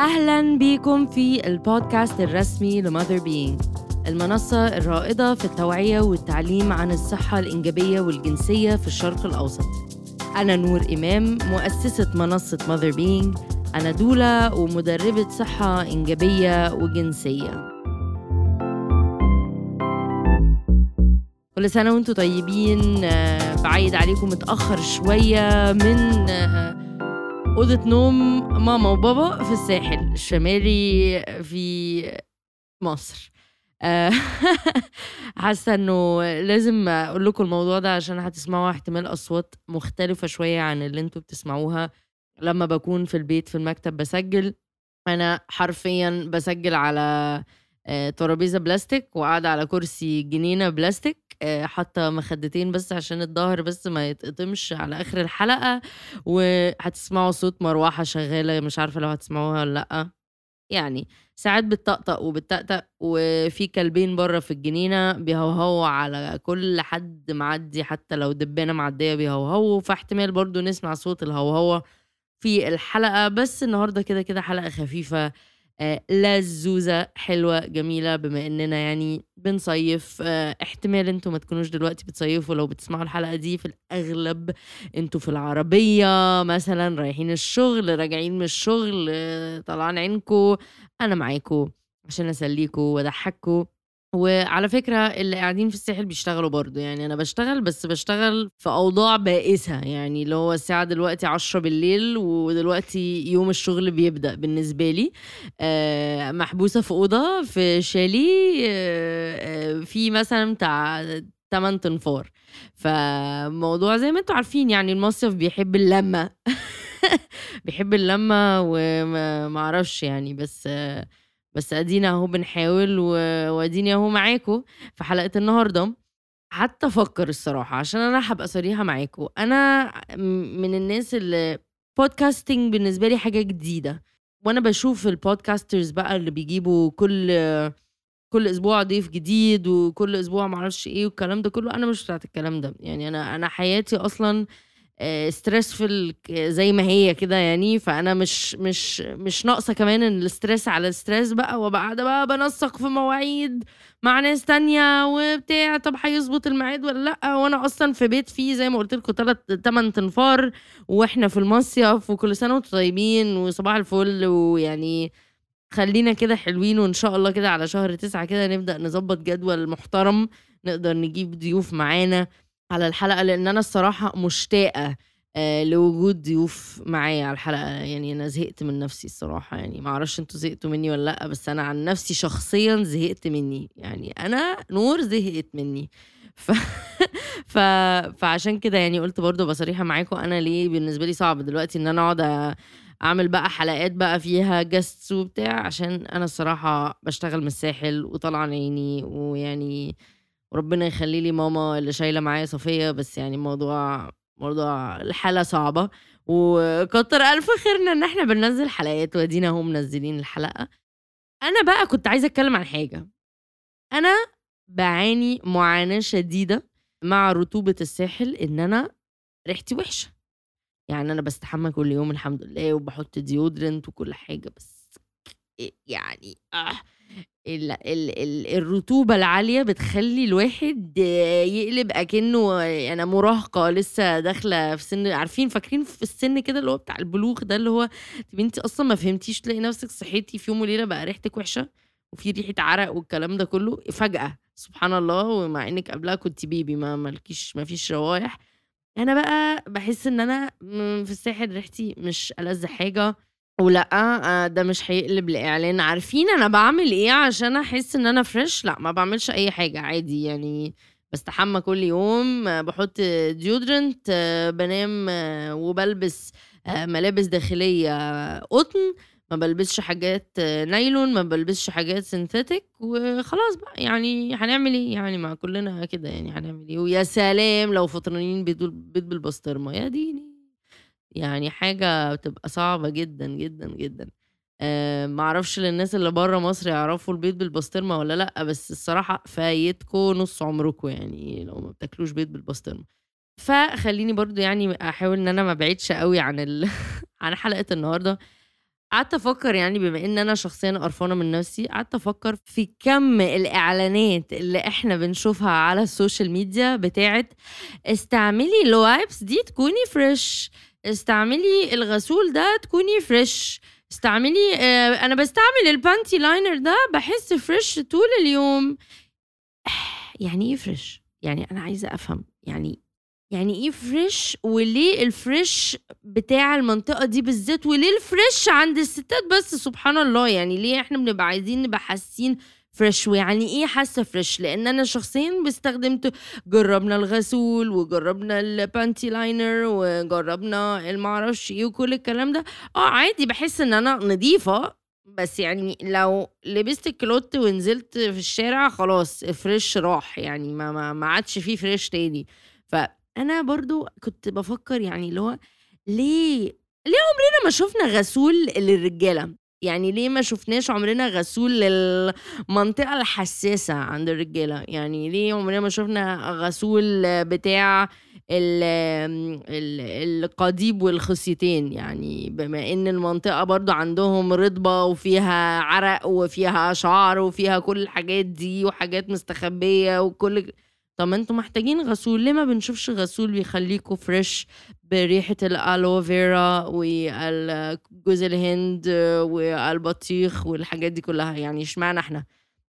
أهلا بيكم في البودكاست الرسمي ل Motherbeing المنصة الرائدة في التوعية والتعليم عن الصحة الإنجابية والجنسية في الشرق الأوسط. أنا نور إمام مؤسسة منصة Motherbeing أنا doula ومدربة صحة إنجابية وجنسية. كل سنة وأنتم طيبين آه، بعيد عليكم متأخر شوية من آه، أوضة نوم ماما وبابا في الساحل الشمالي في مصر. آه، حاسة إنه لازم أقول لكم الموضوع ده عشان هتسمعوا احتمال أصوات مختلفة شوية عن اللي أنتوا بتسمعوها. لما بكون في البيت في المكتب بسجل. أنا حرفيا بسجل على آه، ترابيزة بلاستيك وقاعدة على كرسي جنينة بلاستيك. آه، حاطة مخدتين بس عشان الظهر بس ما يتقطمش على آخر الحلقة وهتسمعوا صوت مروحة شغالة مش عارفة لو هتسمعوها ولا لأ. يعني ساعات بتطقطق وبتطقطق وفي كلبين بره في الجنينة بيهوهوا على كل حد معدي حتى لو دبانة معدية بيهوهوا. فاحتمال برضو نسمع صوت الهوهوة في الحلقة بس النهاردة كده كده حلقة خفيفة آه، لزوزة حلوة جميلة بما إننا يعني بنصيف آه، احتمال أنتوا ما تكونوش دلوقتي بتصيفوا لو بتسمعوا الحلقة دي في الأغلب أنتوا في العربية مثلا رايحين الشغل راجعين من الشغل آه، طلعان عينكوا أنا معاكوا عشان أسليكوا واضحكوا وعلى فكرة اللي قاعدين في الساحل بيشتغلوا برضو يعني أنا بشتغل بس بشتغل في أوضاع بائسة يعني اللي هو الساعة دلوقتي عشرة بالليل ودلوقتي يوم الشغل بيبدأ بالنسبة لي. آه، محبوسة في أوضة في شاليه آه، في مثلا بتاع 8 تنفار. فموضوع زي ما أنتوا عارفين يعني المصيف بيحب اللمة. بيحب اللمة وما معرفش يعني بس آه، بس ادينا اهو بنحاول واديني اهو معاكم في حلقة النهارده. قعدت أفكر الصراحة عشان أنا هبقى صريحة معاكم أنا من الناس اللي بودكاستنج بالنسبة لي حاجة جديدة. وأنا بشوف البودكاسترز بقى اللي بيجيبوا كل كل أسبوع ضيف جديد وكل أسبوع معرفش إيه والكلام ده كله أنا مش بتاعت الكلام ده. يعني أنا أنا حياتي أصلا stressful زي ما هي كده يعني. فأنا مش مش مش ناقصة كمان إن ال stress على ال stress بقى وأبقى قاعدة بقى بنسق في مواعيد مع ناس تانية وبتاع. طب هيظبط الميعاد ولا لأ؟ وأنا أصلا في بيت فيه زي ما قلت لكم تلات تمن تنفار وإحنا في المصيف وكل سنة وأنتم طيبين وصباح الفل. ويعني خلينا كده حلوين وإن شاء الله كده على شهر تسعة كده نبدأ نظبط جدول محترم نقدر نجيب ضيوف معانا. على الحلقة لأن أنا الصراحة مشتاقة آه، لوجود ضيوف معايا على الحلقة. يعني أنا زهقت من نفسي الصراحة. يعني ما أعرفش أنتوا زهقتوا مني ولا لأ بس أنا عن نفسي شخصيا زهقت مني. يعني أنا نور زهقت مني. ف... ف... فعشان كده يعني قلت برضو أبقى صريحة معاكم. أنا ليه بالنسبة لي صعب دلوقتي إن أنا أقعد أعمل بقى حلقات بقى فيها جاستس وبتاع؟ عشان أنا الصراحة بشتغل من الساحل وطالعة عيني ويعني وربنا يخلي لي ماما اللي شايلة معايا صفية بس يعني الموضوع موضوع الحاله صعبة. وكتر ألف خيرنا إن إحنا بننزل حلقات وأدينا أهو منزلين الحلقة. أنا بقى كنت عايزة أتكلم عن حاجة. أنا بعاني معاناة شديدة مع رطوبة الساحل إن أنا ريحتي وحشة. يعني أنا بستحمى كل يوم الحمد لله وبحط ديودرنت وكل حاجة بس يعني آه. ال ال ال الرطوبة العالية بتخلّي الواحد يقلب أكنه أنا مراهقة لسه داخلة في سِن عارفين فاكرين في السِن كده اللي هو بتاع البلوغ ده اللي هو أنتِ أصلًا ما فهمتيش تلاقي نفسِك صحيتِ في يوم وليلة بقى ريحتِك وحشة، وفي ريحة عرق والكلام ده كله فجأة سبحان الله، ومع إنِّك قبلها كنتِ بيبي ما ما لكيش ما فيش روايح. أنا بقى باحس إن أنا في الساحل ريحتي مش ألذ حاجة، ولأ آآ ده مش هيقلب لإعلان، عارفين أنا باعمل إيه عشان أحس إن أنا فريش؟ لأ ما باعملش أي حاجة عادي يعني باستحمى كل يوم، باحط deodorant بانام وبالبس آآ ملابس داخلية قطن، ما بالبسش حاجات نايلون، ما بالبسش حاجات synthetic وخلاص بقى يعني هنعمل إيه؟ يعني ما كلنا كده يعني هنعمل إيه؟ ويا سلام لو فطرانين بيض بالبسطرمة يا ديني! يعني حاجة بتبقى صعبة جدًا، جدًا، جدًا. آآ ما أعرفش للناس اللي برّه مصر يعرفوا البيض بالبسطرمة والّا لأ، بس الصراحة فايتكم نُص عمركم يعني لو ما بتاكلوش بيض بالبسطرمة. فخلّيني برضه يعني أحاول إن أنا ما أبعدش أوي عن ال عن حلقة النهارده. قعدت أفكر يعني بما إن أنا شخصيا قرفانة من نفسي قعدت أفكر في كم الإعلانات اللي إحنا بنشوفها على ال social media بتاعت استعملي ال wipes دي تكوني fresh استعملي الغسول ده تكوني fresh استعملي آه أنا بستعمل ال panty liner ده بحس fresh طول اليوم. يعني إيه fresh يعني أنا عايزة أفهم. يعني يعني إيه fresh وليه ال fresh بتاع المنطقة دي بالذات؟ وليه ال fresh عند الستات بس؟ سبحان الله. يعني ليه إحنا بنبقى عايزين نبقى حاسين fresh ويعني إيه حاسة fresh لأن أنا شخصيا باستخدمت جربنا الغسول وجربنا ال panty liner وجربنا المعرفش إيه وكل الكلام ده. آه عادي بحس إن أنا نظيفه بس يعني لو لبست الكلوت ونزلت في الشارع خلاص fresh راح يعني ما ما, ما عادش فيه fresh تاني. فأنا برضو كنت بفكر يعني اللي هو ليه ليه عمرنا ما شفنا غسول للرجالة؟ يعني ليه ما شفناش عمرنا غسول للمنطقة الحساسة عند الرجالة؟ يعني ليه عمرنا ما شفنا غسول بتاع القضيب والخصيتين؟ يعني بما إن المنطقة برضو عندهم رطبة وفيها عرق وفيها شعر وفيها كل الحاجات دي وحاجات مستخبية وكل طب ما أنتوا محتاجين غسول. ليه ما بنشوفش غسول بيخليكوا فريش بريحة الالوفيرا والجوز الهند والبطيخ والحاجات دي كلها؟ يعني اشمعنى إحنا؟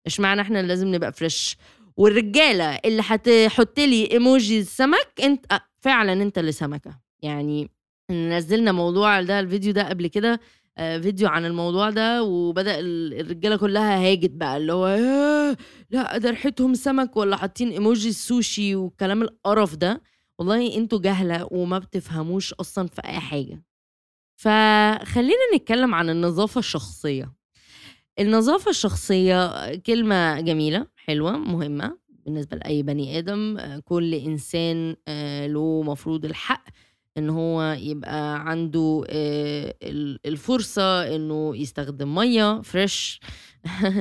اشمعنى إحنا لازم نبقى فريش والرجالة اللي هتحط لي ايموجي السمك انت فعلا انت اللي سمكة. يعني نزلنا موضوع ده الفيديو ده قبل كده. آه، فيديو عن الموضوع ده وبدأ الرجالة كلها هاجت بقى اللي هو لا ده ريحتهم سمك ولا حاطين إيموجي السوشي والكلام القرف ده. والله أنتوا جهلة وما بتفهموش أصلا في أي حاجة. فخلينا نتكلم عن النظافة الشخصية. النظافة الشخصية كلمة جميلة حلوة مهمة بالنسبة لأي بني آدم. كل إنسان آه، له مفروض الحق إن هو يبقى عنده آه، الفرصة إنه يستخدم مية fresh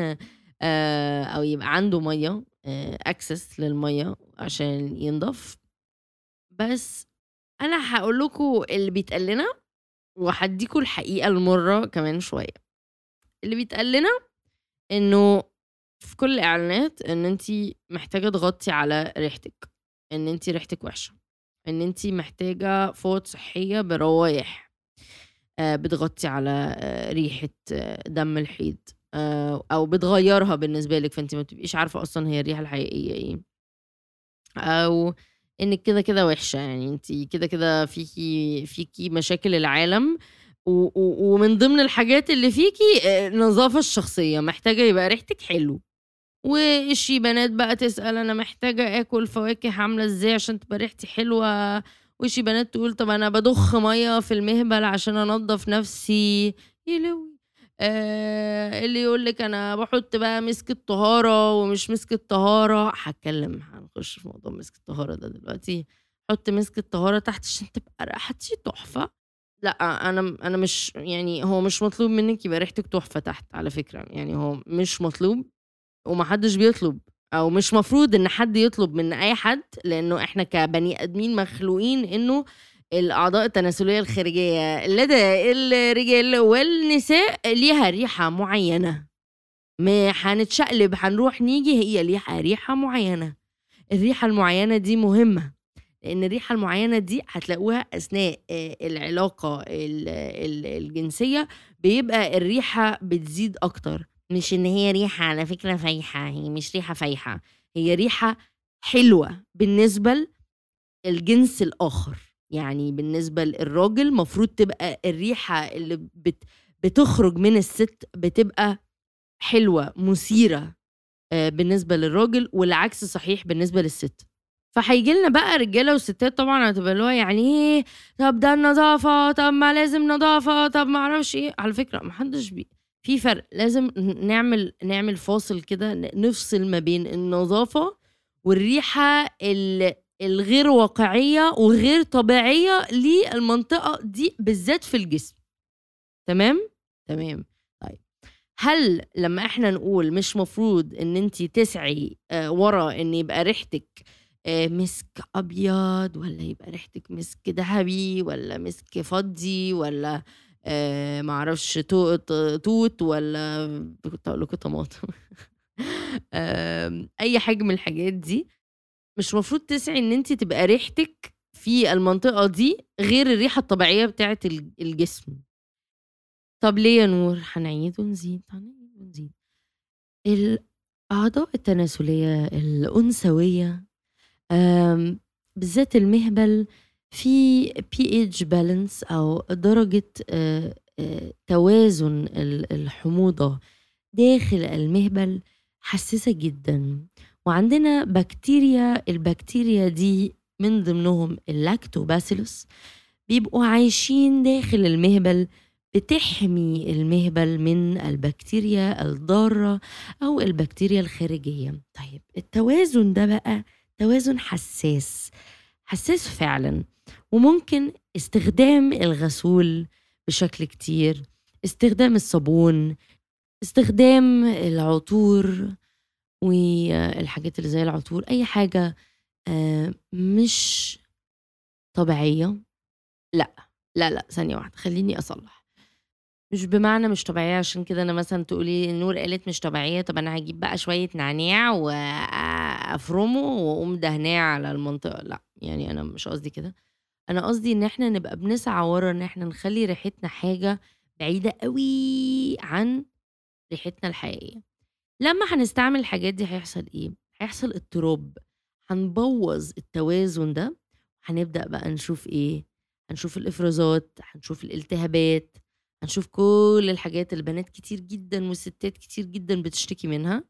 آه، أو يبقى عنده مية access للمية عشان ينضف. بس أنا هقول لكم اللي بيتقال لنا وهديكوا الحقيقة المرة كمان شوية. اللي بيتقال لنا إنه في كل الإعلانات إن انت محتاجة تغطي على ريحتك إن انت ريحتك وحشة. إن انت محتاجة فوط صحية بروايح آه، بتغطي على آه، ريحة آه، دم الحيض أو بتغيرها بالنسبة لك فانت ما بتبقيش عارفة أصلا هي الريحة الحقيقية إيه. أو انك كده كده وحشة يعني انت كده كده فيكي فيكي مشاكل العالم و و ومن ضمن الحاجات اللي فيكي النظافة الشخصية محتاجة يبقى ريحتك حلو. وشي بنات بقى تسأل أنا محتاجة آكل فواكه عاملة إزاي عشان تبقى ريحتي حلوة. وشي بنات تقول طب أنا بضخ مية في المهبل عشان أنضف نفسي. يلوي. آه اللي يقول لك أنا بحط بقى مسك الطهارة ومش مسك الطهارة. هتكلم هنخش في موضوع مسك الطهارة ده دلوقتي. حط مسك الطهارة تحت عشان تبقى ريحتي تحفة. لا أنا أنا مش يعني هو مش مطلوب منك يبقى ريحتك تحفة تحت على فكرة. يعني هو مش مطلوب. ومحدش بيطلب أو مش مفروض إن حد يطلب من أي حد لأنه إحنا كبني آدمين مخلوقين إنه الأعضاء التناسلية الخارجية لدى الرجال والنساء ليها ريحة معينة. ما هنتشقلب هنروح نيجي هي ليها ريحة معينة. الريحة المعينة دي مهمة لأن الريحة المعينة دي هتلاقوها أثناء العلاقة الجنسية بيبقى الريحة بتزيد أكتر. مش إن هي ريحة على فكرة فايحة هي مش ريحة فايحة هي ريحة حلوة بالنسبة للجنس الآخر. يعني بالنسبة للراجل مفروض تبقى الريحة اللي بت بتخرج من الست بتبقى حلوة مثيرة آه، بالنسبة للراجل والعكس صحيح بالنسبة للست. فهيجي لنا بقى رجالة وستات طبعا هتبقى اللي هو يعني إيه طب ده النظافة طب ما لازم نظافة طب ما أعرفش إيه. على فكرة ما حدش بي في فرق. لازم نعمل نعمل فاصل كده نفصل ما بين النظافة والريحة الغير واقعية وغير طبيعية للمنطقة دي بالذات في الجسم. تمام؟ تمام. طيب. هل لما إحنا نقول مش مفروض ان انت تسعي آه، ورا ان يبقى ريحتك آه، مسك أبيض ولا يبقى ريحتك مسك ذهبي ولا مسك فضي ولا آه معرفش توت ولا كنت أقول لكم طماطم. أي حاجة من الحاجات دي مش المفروض تسعي إن أنت تبقى ريحتك في المنطقة دي غير الريحة الطبيعية بتاعة الجسم. طب ليه يا نور؟ هنعيد ونزيد هنعيد ونزيد. الأعضاء التناسلية الأنثوية بالذات المهبل في pH balance أو درجة توازن الحموضة داخل المهبل حساسة جدا. وعندنا بكتيريا البكتيريا دي من ضمنهم اللاكتوباسيلوس بيبقوا عايشين داخل المهبل بتحمي المهبل من البكتيريا الضارة أو البكتيريا الخارجية. طيب التوازن ده بقى توازن حساس حساس فعلا. وممكن استخدام الغسول بشكل كتير استخدام الصابون استخدام العطور والحاجات اللي زي العطور أي حاجة آه، مش طبيعية. لأ لا لا ثانية واحدة خليني أصلح. مش بمعنى مش طبيعية عشان كده أنا مثلًا تقولي نور قالت مش طبيعية، طب أنا هجيب بقى شوية نعناع وأفرمه وأقوم دهناه على المنطقة، لأ، يعني أنا مش قصدي كده، أنا قصدي إن إحنا نبقى بنسعى ورا إن إحنا نخلّي ريحتنا حاجة بعيدة أوي عن ريحتنا الحقيقية. لمّا هنستعمل الحاجات دي هيحصل إيه؟ هيحصل اضطراب، هنبوّظ التوازن ده، هنبدأ بقى نشوف إيه، هنشوف الإفرازات، هنشوف الالتهابات. هنشوف كل الحاجات اللي بنات كتير جدًا وستات كتير جدًا بتشتكي منها،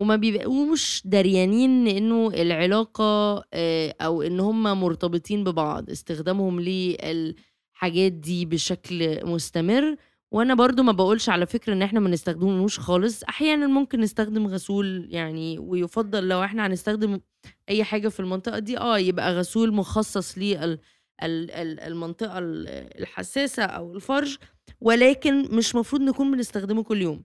وما بيبقوش داريانين إنه العلاقة آه، أو إن هُم مرتبطين ببعض، استخدامهم للحاجات دي بشكل مستمر، وأنا برضه ما بقولش على فكرة إن إحنا ما نستخدموش خالص، أحيانًا ممكن نستخدم غسول يعني ويُفضّل لو إحنا هنستخدم أي حاجة في المنطقة دي آه، يبقى غسول مخصص لل المنطقة الحساسة أو الفرج. ولكن مش مفروض نكون بنستخدمه كل يوم.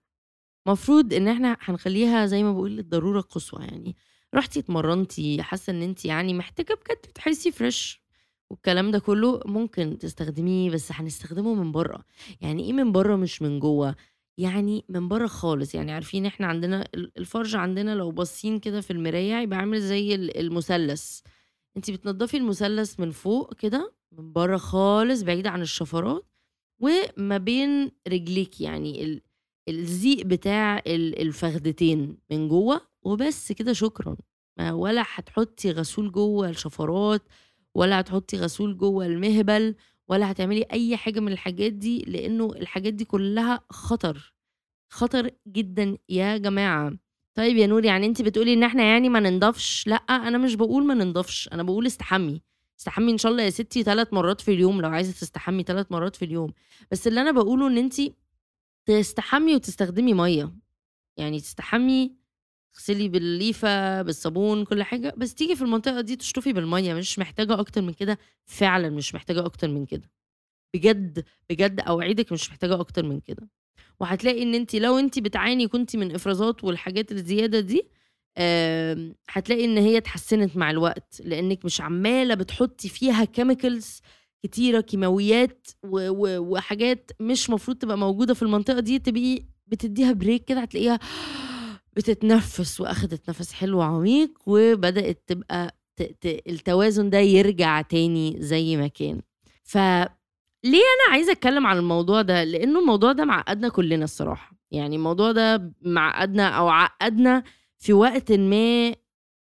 مفروض إن إحنا هنخليها زي ما بقول الضرورة القصوى يعني رحتي اتمرنتي حاسة إن انت يعني محتاجة بجد تحسي فريش والكلام ده كله ممكن تستخدميه بس هنستخدمه من بره يعني إيه من بره مش من جوه؟ يعني من بره خالص. يعني عارفين إحنا عندنا الفرج عندنا لو باصين كده في المراية يبقى عامل زي المثلث. انت بتنضفي المثلث من فوق كده من بره خالص بعيد عن الشفرات وما بين رجليك يعني الزيق بتاع الفخدتين من جوّه وبس كده شكرًا، ولا هتحطّي غسول جوّه الشفرات ولا هتحطّي غسول جوّه المهبل ولا هتعملي أي حاجة من الحاجات دي، لإنه الحاجات دي كلّها خطر، خطر جدًا يا جماعة. طيب يا نور يعني أنتِ بتقولي إن إحنا يعني ما ننضفش، لأ أنا مش بقول ما ننضفش، أنا بقول استحمّي. استحمي إن شاء الله يا ستي ثلاث مرات في اليوم لو عايزة تستحمي ثلاث مرات في اليوم، بس اللي أنا بقوله إن أنتِ تستحمي وتستخدمي مَيّة، يعني تستحمي تغسلي بالليفة، بالصابون، كل حاجة، بس تيجي في المنطقة دي تشطفي بالمَيّة، مش محتاجة أكتر من كده، فعلًا مش محتاجة أكتر من كده. بجد، بجد أوعدِك مش محتاجة أكتر من كده. وهتلاقي إن أنتِ لو أنتِ بتعاني كنتِ من إفرازات والحاجات الزيادة دي هتلاقي إن هي اتحسّنت مع الوقت، لإنِّك مش عمّالة بتحُطّي فيها chemicals كتيرة، كيماويات وحاجات مش مفروض تبقى موجودة في المنطقة دي، تبقي بتدّيها break كده هتلاقيها بتتنفّس وأخدت نَفَس حلو عميق وبدأت تبقى التوازن ده يرجع تاني زي ما كان. فليه أنا عايزة أتكلّم عن الموضوع ده؟ لإنه الموضوع ده معقّدنا كُلّنا الصراحة، يعني الموضوع ده معقّدنا أو عقّدنا في وقتٍ ما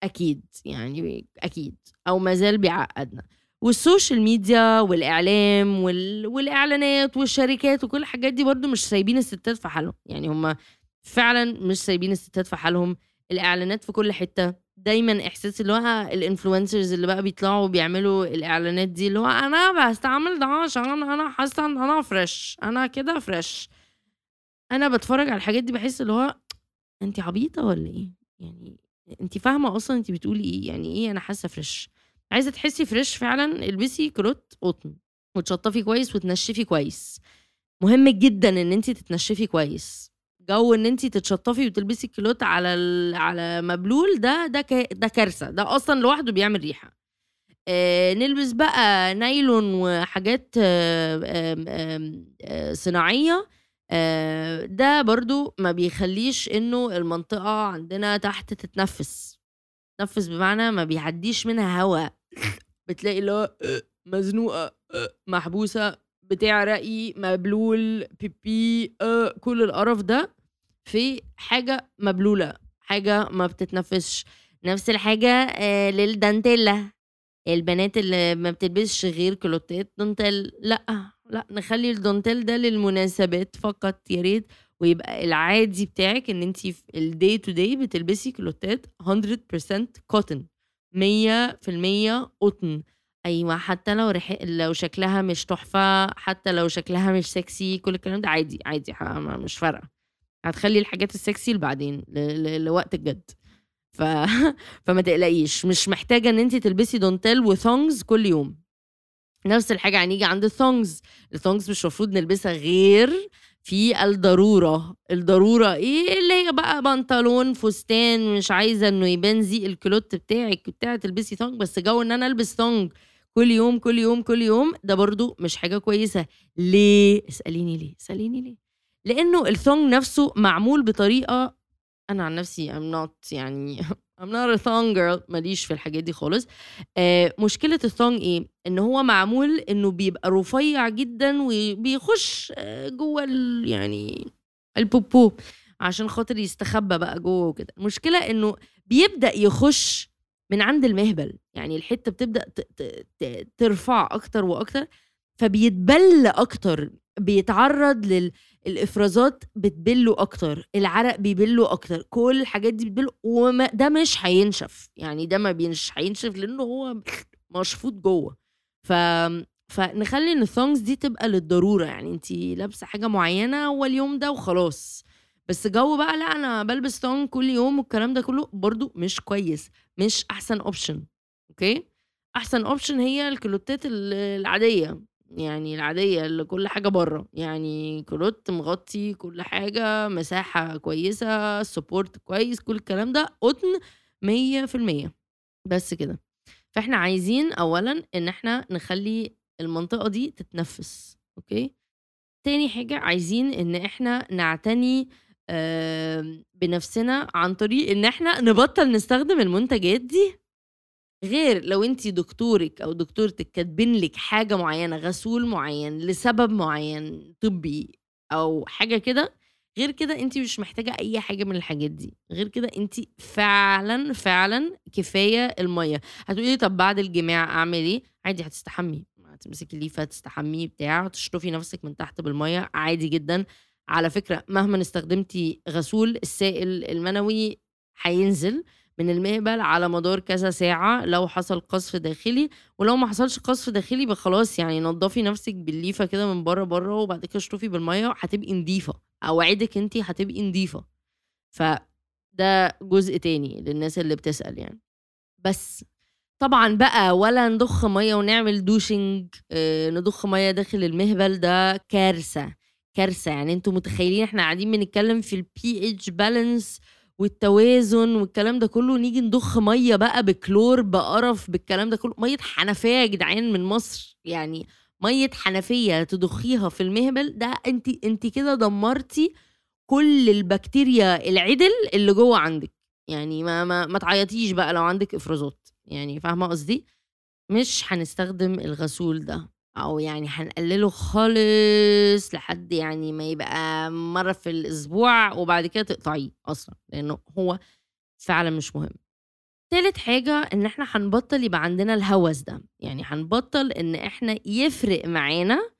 أكيد، يعني أكيد أو ما زال بيعقّدنا. وال social media والإعلام وال والإعلانات والشركات وكل الحاجات دي برضه مش سايبين الستات في حالهم، يعني هم فعلًا مش سايبين الستات في حالهم، الإعلانات في كل حتّة، دايمًا إحساس اللي هو ال influencers اللي بقى بيطلعوا وبيعملوا الإعلانات دي، اللي هو أنا باستعمل ده عشان أنا حاسة إن أنا fresh، أنا كده fresh. أنا باتفرّج على الحاجات دي باحس اللي هو أنتِ عبيطة والّا إيه؟ يعني أنتِ فاهمة أصلًا أنتِ بتقولي إيه، يعني إيه أنا حاسة fresh، عايزة تحسي fresh فعلًا البسي كلوت قطن وتشطفي كويس وتنشفي كويس، مهم جدًا إن أنتِ تتنشفي كويس، جو إن أنتِ تتشطفي وتلبسي كلوت على ال على مبلول ده ده ك ده كارثة، ده أصلًا لوحده بيعمل ريحة. آه، نلبس بقى نايلون وحاجات آه، آمم، آه، صناعية. آه، ده برضو ما بيخليش إنه المنطقة عندنا تحت تتنفس. تتنفس بمعنى ما بيعديش منها هواء. بتلاقي اللي هو مزنوقة محبوسة بتعرقي مبلول بيبي كل القرف ده في حاجة مبلولة حاجة ما بتتنفسش. نفس الحاجة آه، للدانتيلا البنات اللي ما بتلبسش غير كلوتات دانتيل لأ لأ نخلي الدانتيل ده للمناسبات فقط. يا ريت. ويبقى العادي بتاعك إن انت في ال day to day بتلبسي كلوتات 100% cotton 100% قطن. أيوه حتى لو رح... لو شكلها مش تحفة حتى لو شكلها مش سكسي كل الكلام ده عادي عادي مش فارقة. هتخلي الحاجات السكسي لبعدين ل... ل... لوقت الجد. ف... فما تقلقيش مش محتاجة إن انت تلبسي دونتيل و thongs كل يوم. نفس الحاجة هنيجي عند ال thongs ال thongs مش المفروض نلبسها غير في الضرورة الضرورة إيه اللي هي بقى بنطلون فستان مش عايزة إنه يبان زي الكلوت بتاعك بتاع تلبسي thong بس جو إن أنا ألبس thong كل يوم كل يوم كل يوم ده برضو مش حاجة كويسة. ليه؟ اسأليني ليه اسأليني ليه. لأنه الثونج نفسه معمول بطريقة أنا عن نفسي I'm not يعني I'm not a thong girl ماليش في الحاجات دي خالص. آه مشكلة الثونج إيه؟ إن هو معمول إنه بيبقى رفيع جدا وبيخش آه جوه يعني البوبو عشان خاطر يستخبى بقى جوه وكده. المشكلة إنه بيبدأ يخش من عند المهبل يعني الحتة بتبدأ ترفع أكتر وأكتر فبيتبل أكتر بيتعرض لل الإفرازات بتبله أكتر العرق بيبله أكتر كل الحاجات دي بتبله وما ده مش هينشف يعني ده ما بينش هينشف لأنه هو مشفوط جوه. ف فنخلي إن الثونجز دي تبقى للضرورة يعني انت لابسة حاجة معينة هو اليوم ده وخلاص. بس جو بقى لا أنا بلبس thong كل يوم والكلام ده كله برضو مش كويس مش أحسن option okay؟ أحسن option هي الكلوتات ال- العادية. يعني العادية اللي كل حاجة بره يعني كلوت مغطي كل حاجة مساحة كويسة support كويس كل الكلام ده قطن مية في المية بس كده. فإحنا عايزين اولا إن إحنا نخلي المنطقة دي تتنفس okay؟ تاني حاجة عايزين إن إحنا نعتني بنفسنا عن طريق إن إحنا نبطل نستخدم المنتجات دي غير لو انت دكتورك أو دكتورتك كاتبين لك حاجة معينة غسول معين لسبب معين طبي أو حاجة كده غير كده انت مش محتاجة أي حاجة من الحاجات دي. غير كده انت فعلا فعلا كفاية المية. هتقولي لي طب بعد الجماع أعمل إيه؟ عادي هتستحمي. هتمسكي الليفة تستحمي بتاع تشطفي نفسك من تحت بالمية عادي جدا. على فكرة مهما استخدمتي غسول السائل المنوي هينزل. من المهبل على مدار كذا ساعة لو حصل قصف داخلي ولو ما حصلش قصف داخلي يبقى خلاص يعني نضفي نفسك بالليفة كده من بره بره وبعد كده اشطفي بالمية هتبقي نضيفة اوعدك انت هتبقي نضيفة. فده جزء تاني للناس اللي بتسأل يعني. بس طبعا بقى ولا نضخ مية ونعمل دوشنج آه، نضخ مية داخل المهبل ده كارثة كارثة. يعني أنتوا متخيلين إحنا قاعدين بنتكلم في ال pH balance والتوازن والكلام ده كله نيجي نضخ مية بقى بكلور بقرف بالكلام ده كله. مية حنفية يا جدعان من مصر يعني مية حنفية تضخيها في المهبل. ده انت انت كده دمرتي كل البكتيريا العدل اللي جوه عندك. يعني ما ما, ما تعيطيش بقى لو عندك افرازات. يعني فاهمة قصدي؟ مش هنستخدم الغسول ده. أو يعني هنقلله خالص لحد يعني ما يبقى مرة في الأسبوع وبعد كده تقطعيه أصلا لأنه هو فعلا مش مهم. تالت حاجة إن إحنا هنبطل يبقى عندنا الهوس ده يعني هنبطل إن إحنا يفرق معانا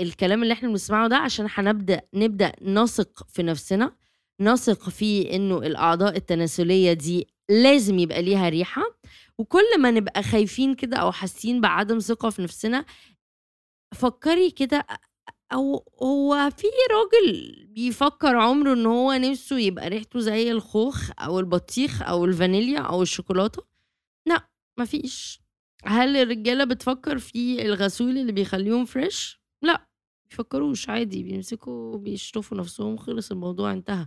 الكلام اللي إحنا بنسمعه ده عشان هنبدأ نبدأ نثق في نفسنا نثق في إنه الأعضاء التناسلية دي لازم يبقى ليها ريحة وكل ما نبقى خايفين كده أو حاسين بعدم ثقة في نفسنا فكري كده أو هو في راجل بيفكر عمره إن هو نفسه يبقى ريحته زي الخوخ أو البطيخ أو الفانيليا أو الشوكولاتة؟ لأ مفيش هل الرجالة بتفكر في الغسول اللي بيخليهم فريش لأ بيفكروش عادي بيمسكوا بيشطفوا نفسهم خلص الموضوع انتهى.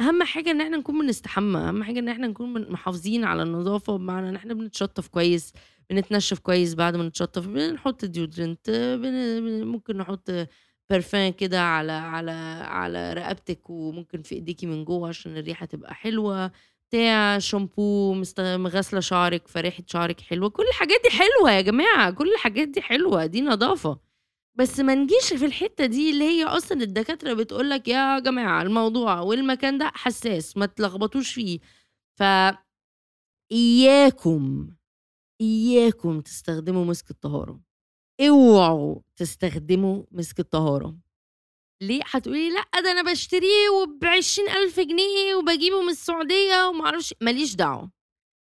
أهم حاجة إن إحنا نكون بنستحمى، أهم حاجة إن إحنا نكون محافظين على النضافة، بمعنى إن إحنا بنتشطّف كويس، بنتنشّف كويس بعد ما نتشطّف، بنحط بن ممكن نحط parfum كده على على على رقبتِك وممكن في إيديكِ من جوّه عشان الريحة تبقى حلوة، بتاع شامبو مست غاسلة شعرِك فريحة شعرِك حلوة، كل الحاجات دي حلوة يا جماعة، كل الحاجات دي حلوة، دي نضافة. بس ما نجيش في الحتّة دي اللي هي أصلًا الدكاترة بتقول لك يا جماعة الموضوع والمكان ده حساس ما تلخبطوش فيه، ف إياكم، إياكم تستخدموا مسك الطهارة، اوعوا تستخدموا مسك الطهارة. ليه؟ هتقولي لي لأ ده أنا باشتريه وب20.000 جنيه وباجيبه من السعودية وما أعرفش ما ليش دعوة،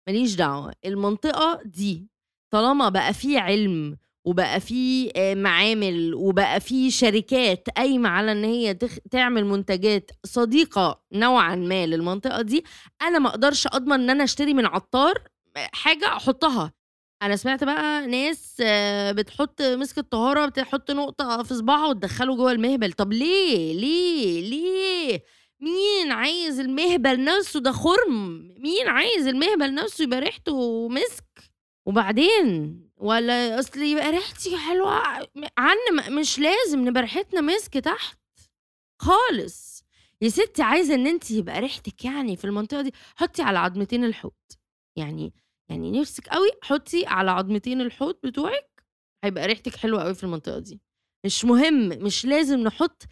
ما ليش دعوة، المنطقة دي طالما بقى في علم وبقى في آآ معامل وبقى في شركات قايمة على إن هي تعمل منتجات صديقة نوعًا ما للمنطقة دي، أنا ما أقدرش أضمن إن أنا أشتري من عطّار حاجة أحطها. أنا سمعت بقى ناس بتحط مسك الطهارة بتحط نقطة في صباعها وتدخّله جوّه المهبل، طب ليه، ليه، ليه؟ مين عايز المهبل نفسه ده خُرم، مين عايز المهبل نفسه يبقى ريحته مسك؟ وبعدين؟ والّا أصل يبقى ريحتي حلوة؟ م عن مش لازم نبقى ريحتنا مسك تحت خالص، يا ستي عايزة إن أنتِ يبقى ريحتِك يعني في المنطقة دي حطّي على عضمتين الحوض، يعني يعني نِفسِك أوي حطّي على عضمتين الحوض بتوعِك هيبقى ريحتِك حلوة أوي في المنطقة دي، مش مهم مش لازم نحط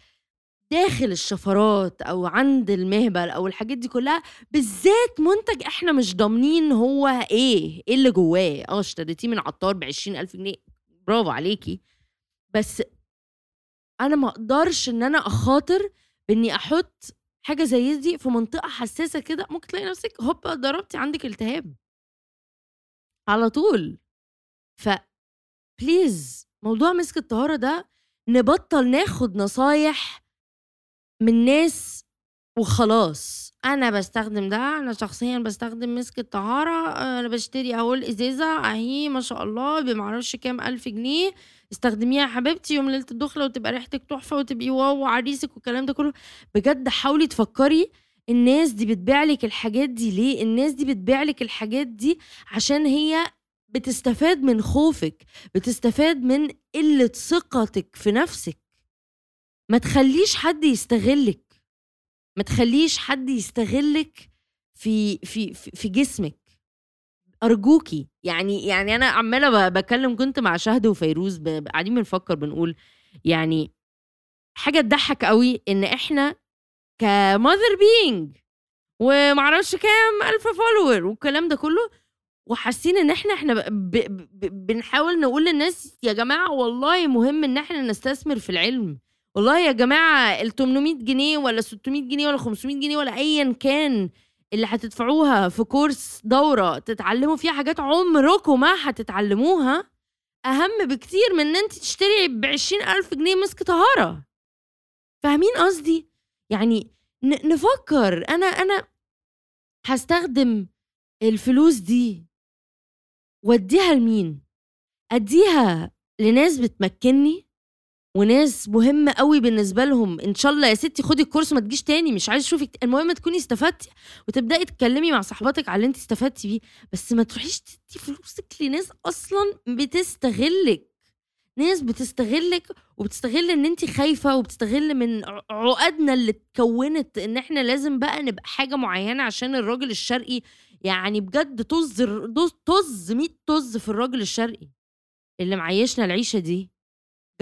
داخل الشفرات أو عند المهبل أو الحاجات دي كلّها، بالذات منتج إحنا مش ضامنين هو إيه، إيه اللي جوّاه، آه اشتريتيه من عطّار ب20.000 جنيه برافو عليكِ، بس أنا ما أقدرش إن أنا أخاطر بإني أحط حاجة زي دي في منطقة حساسة كده، ممكن تلاقي نفسِك هوبا ضربتِ عندِك التهاب. على طول. ف please موضوع مسك الطهارة ده نبطّل ناخد نصايح من ناس وخلاص، أنا باستخدم ده، أنا شخصيًا باستخدم مسك الطهارة، أنا باشتري أهو الإزازة أهي ما شاء الله بما أعرفش كام ألف جنيه، استخدميها يا حبيبتي يوم ليلة الدخلة وتبقى ريحتِك تحفة وتبقي واو وعريسِك والكلام ده كلّه، بجد حاولي تفكّري الناس دي بتبيع لِك الحاجات دي ليه؟ الناس دي بتبيع لِك الحاجات دي عشان هي بتستفاد من خوفِك، بتستفاد من قلة ثقتِك في نفسِك. ما تخلّيش حد يستغلِّك، ما تخلّيش حد يستغلِّك في في في جسمِك. أرجوكِ، يعني يعني أنا عمّالة ب باتكلم كنت مع شهد وفيروز قاعدين بنفكّر بنقول يعني حاجة تضحّك أوي إن إحنا being وما أعرفش كام ألف follower والكلام ده كلّه، وحاسين إن إحنا إحنا ب ب ب بنحاول نقول للناس يا جماعة والله مهم إن إحنا نستثمر في العلم، والله يا جماعة ال800 جنيه والّا 600 جنيه والّا 500 جنيه والّا أيًا كان اللي هتدفعوها في كورس دورة تتعلموا فيها حاجات عمركم ما هتتعلموها، أهم بكتير من إن أنتِ تشتري ب20.000 جنيه مسك طهارة. فاهمين قصدي؟ يعني نفكّر. أنا أنا هاستخدم الفلوس دي وأدّيها لمين؟ أدّيها لناس بتمكّنني وناس مهمة أوي بالنسبة لهم، إن شاء الله يا ستي خدي الكورس ما تجيش تاني. مش عايزة أشوفِك. المهم تكوني استفدتِ وتبدئي تتكلمي مع صاحباتِك على اللي أنتِ استفدتِ بيه، بس ما تروحيش تدّي فلوسِك لناس أصلًا بتستغلِّك، ناس بتستغلِّك وبتستغل إن أنتِ خايفة وبتستغل من عقدنا اللي اتكوّنت إن إحنا لازم بقى نبقى حاجة معيّنة عشان الراجل الشرقي يعني بجد طُز طُز 100 طُز في الراجل الشرقي، اللي معيّشنا العيشة دي.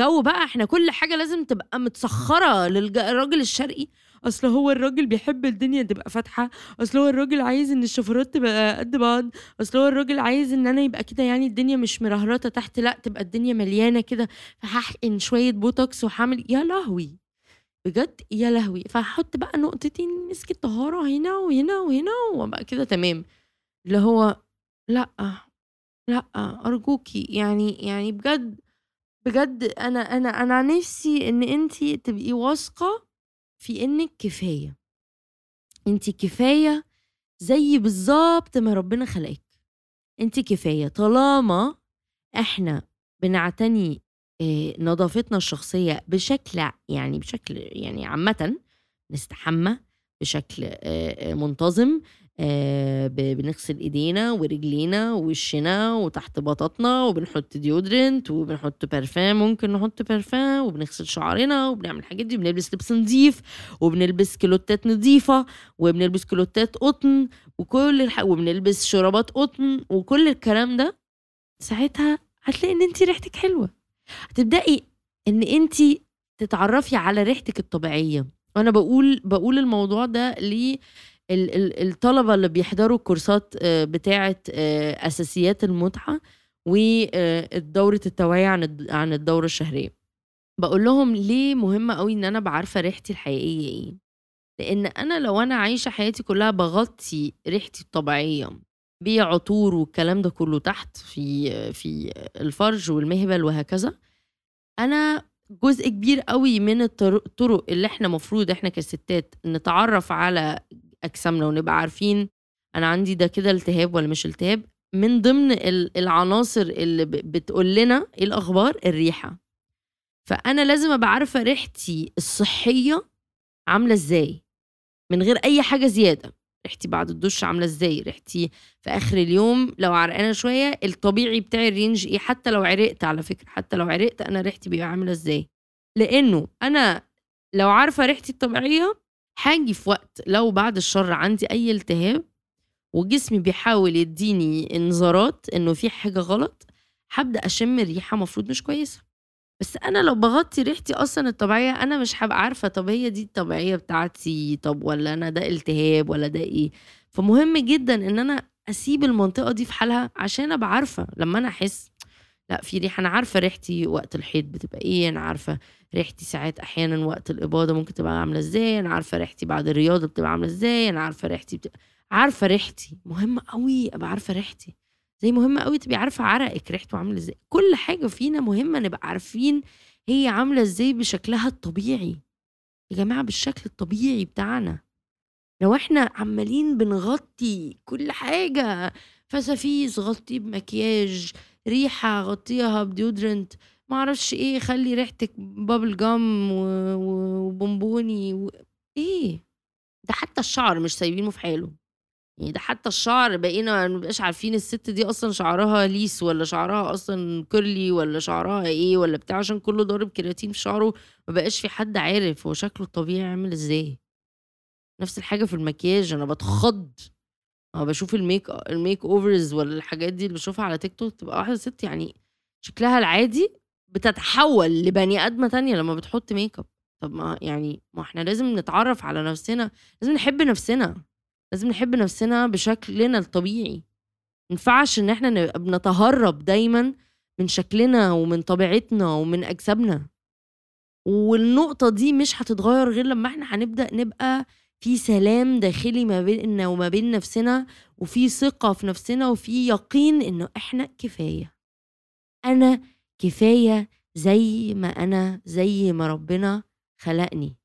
جو بقى إحنا كل حاجة لازم تبقى متسخّرة للج الراجل الشرقي، أصل هو الراجل بيحب الدنيا تبقى فاتحة، أصل هو الراجل عايز إن الشفرات تبقى قد بعض، أصل هو الراجل عايز إن أنا يبقى كده يعني الدنيا مش مرهرطة تحت لأ تبقى الدنيا مليانة كده، فهاحقن شوية بوتوكس وهاعمل يا لهوي! بجد يا لهوي! فهاحط بقى نقطتين مسك الطهارة هنا وهنا وهنا وأبقى كده تمام، اللي هو لأ، لأ أرجوكِ يعني يعني بجد بجد أنا أنا أنا نِفسي إن أنتِ تبقي واثقة في إنِّك كفاية. أنتِ كفاية زي بالضبط ما ربنا خلقِك، أنتِ كفاية طالما إحنا بنعتني آآ نضافتنا الشخصية بشكل يعني بشكل يعني عامةً، نستحمى، بشكل منتظم بنغسل ايدينا ورجلينا ووشنا وتحت بطاطنا وبنحط deodorant وبنحط بارفان ممكن نحط بارفان وبنغسل شعرنا وبنعمل الحاجات دي وبنلبس لبس نظيف وبنلبس كلوتات نظيفة وبنلبس كلوتات قطن وكل الح... وبنلبس شرابات قطن وكل الكلام ده ساعتها هتلاقي إن انت ريحتك حلوة. هتبدأي إن انت تتعرفي على ريحتك الطبيعية. وأنا بقول بقول الموضوع ده ليه الطلبة اللي بيحضروا الكورسات آه، بتاعة آه، أساسيات المتعة ودوره التوعية عن عن الدورة الشهرية. بقول لهم ليه مهمه قوي إن أنا بعرفه ريحتي الحقيقية إيه؟ لأن أنا لو أنا عايشة حياتي كلها بغطي ريحتي الطبيعية بعطور والكلام ده كله تحت في في الفرج والمهبل وهكذا أنا جزء كبير قوي من الطرق اللي إحنا مفروض إحنا كستات نتعرف على أجسامنا ونبقى عارفين أنا عندي ده كده التهاب ولا مش التهاب. من ضمن العناصر اللي بتقول لنا إيه الأخبار؟ الريحة. فأنا لازم أبقى عارفة ريحتي الصحية عاملة إزاي. من غير أي حاجة زيادة. ريحتي بعد الدش عاملة إزاي؟ ريحتي في آخر اليوم لو عرقانة شوية الطبيعي بتاعي الرينج إيه؟ حتى لو عرقت على فكرة حتى لو عرقت أنا ريحتي بيبقى عاملة إزاي. لأنه أنا لو عارفة ريحتي الطبيعية هاجي في وقت لو بعد الشر عندي أي التهاب وجسمي بيحاول يديني انذارات إنه في حاجة غلط هبدأ أشم ريحة مفروض مش كويسة. بس أنا لو بغطي ريحتي أصلا الطبيعية أنا مش هبقى عارفة طب هي دي الطبيعية بتاعتي طب ولا أنا ده التهاب ولا ده إيه؟ فمهم جدا إن أنا أسيب المنطقة دي في حالها عشان أبقى عارفة لما أنا أحس لأ في ريحة أنا عارفة ريحتي وقت الحيض بتبقى إيه أنا عارفة ريحتي ساعات أحيانا وقت الإباضة ممكن تبقى عاملة إزاي؟ أنا عارفة ريحتي بعد الرياضة بتبقى عاملة إزاي؟ أنا عارفة ريحتي بتبقى عارفة ريحتي. مهم قوي أبقى عارفة ريحتي. زي مهم قوي تبقي عارفة عرقك ريحته عاملة إزاي. كل حاجة فينا مهمة نبقى عارفين هي عاملة إزاي بشكلها الطبيعي. يا جماعة بالشكل الطبيعي بتاعنا. لو إحنا عمالين بنغطي كل حاجة فسافيس غطيه بمكياج ريحة غطيها بديودرنت ما أعرفش إيه خلي ريحتك بابل جام وبونبوني و... إيه؟ ده حتى الشعر مش سايبينه في حاله. يعني ده حتى الشعر بقينا ما بقاش عارفين الست دي أصلا شعرها liss ولا شعرها أصلا curly ولا شعرها إيه ولا بتاع عشان كله ضارب كرياتين في شعره ما بقاش في حد عارف هو شكله الطبيعي عامل إزاي. نفس الحاجة في المكياج أنا بتخض. أنا بشوف ال make ال makeovers ولا الحاجات دي اللي بشوفها على تيك توك تبقى واحدة ست يعني شكلها العادي بتتحول لبني آدمة تانية لما بتحط ميك اب طب ما يعني ما إحنا لازم نتعرف على نفسنا لازم نحب نفسنا لازم نحب نفسنا بشكلنا الطبيعي. ينفعش إن إحنا نبقى بنتهرب دايما من شكلنا ومن طبيعتنا ومن أجسامنا. والنقطة دي مش هتتغير غير لما إحنا هنبدأ نبقى في سلام داخلي ما بيننا وما بين نفسنا وفي ثقة في نفسنا وفي يقين إنه إحنا كفاية. أنا كفاية زي ما أنا زي ما ربنا خلقني.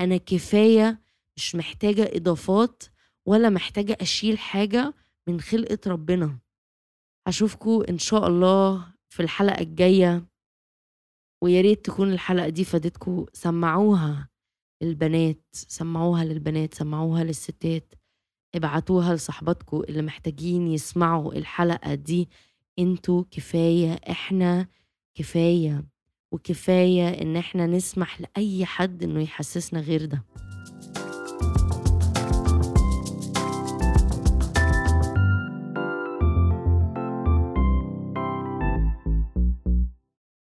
أنا كفاية مش محتاجة إضافات ولا محتاجة أشيل حاجة من خلقة ربنا. هشوفكم إن شاء الله في الحلقة الجاية. ويا ريت تكون الحلقة دي فادتكم سمعوها للبنات سمعوها للبنات سمعوها للستات. ابعتوها لصحباتكم اللي محتاجين يسمعوا الحلقة دي. أنتوا كفاية إحنا كفاية وكفاية ان إحنا نسمح لأي حد إنه يحسسنا غير ده.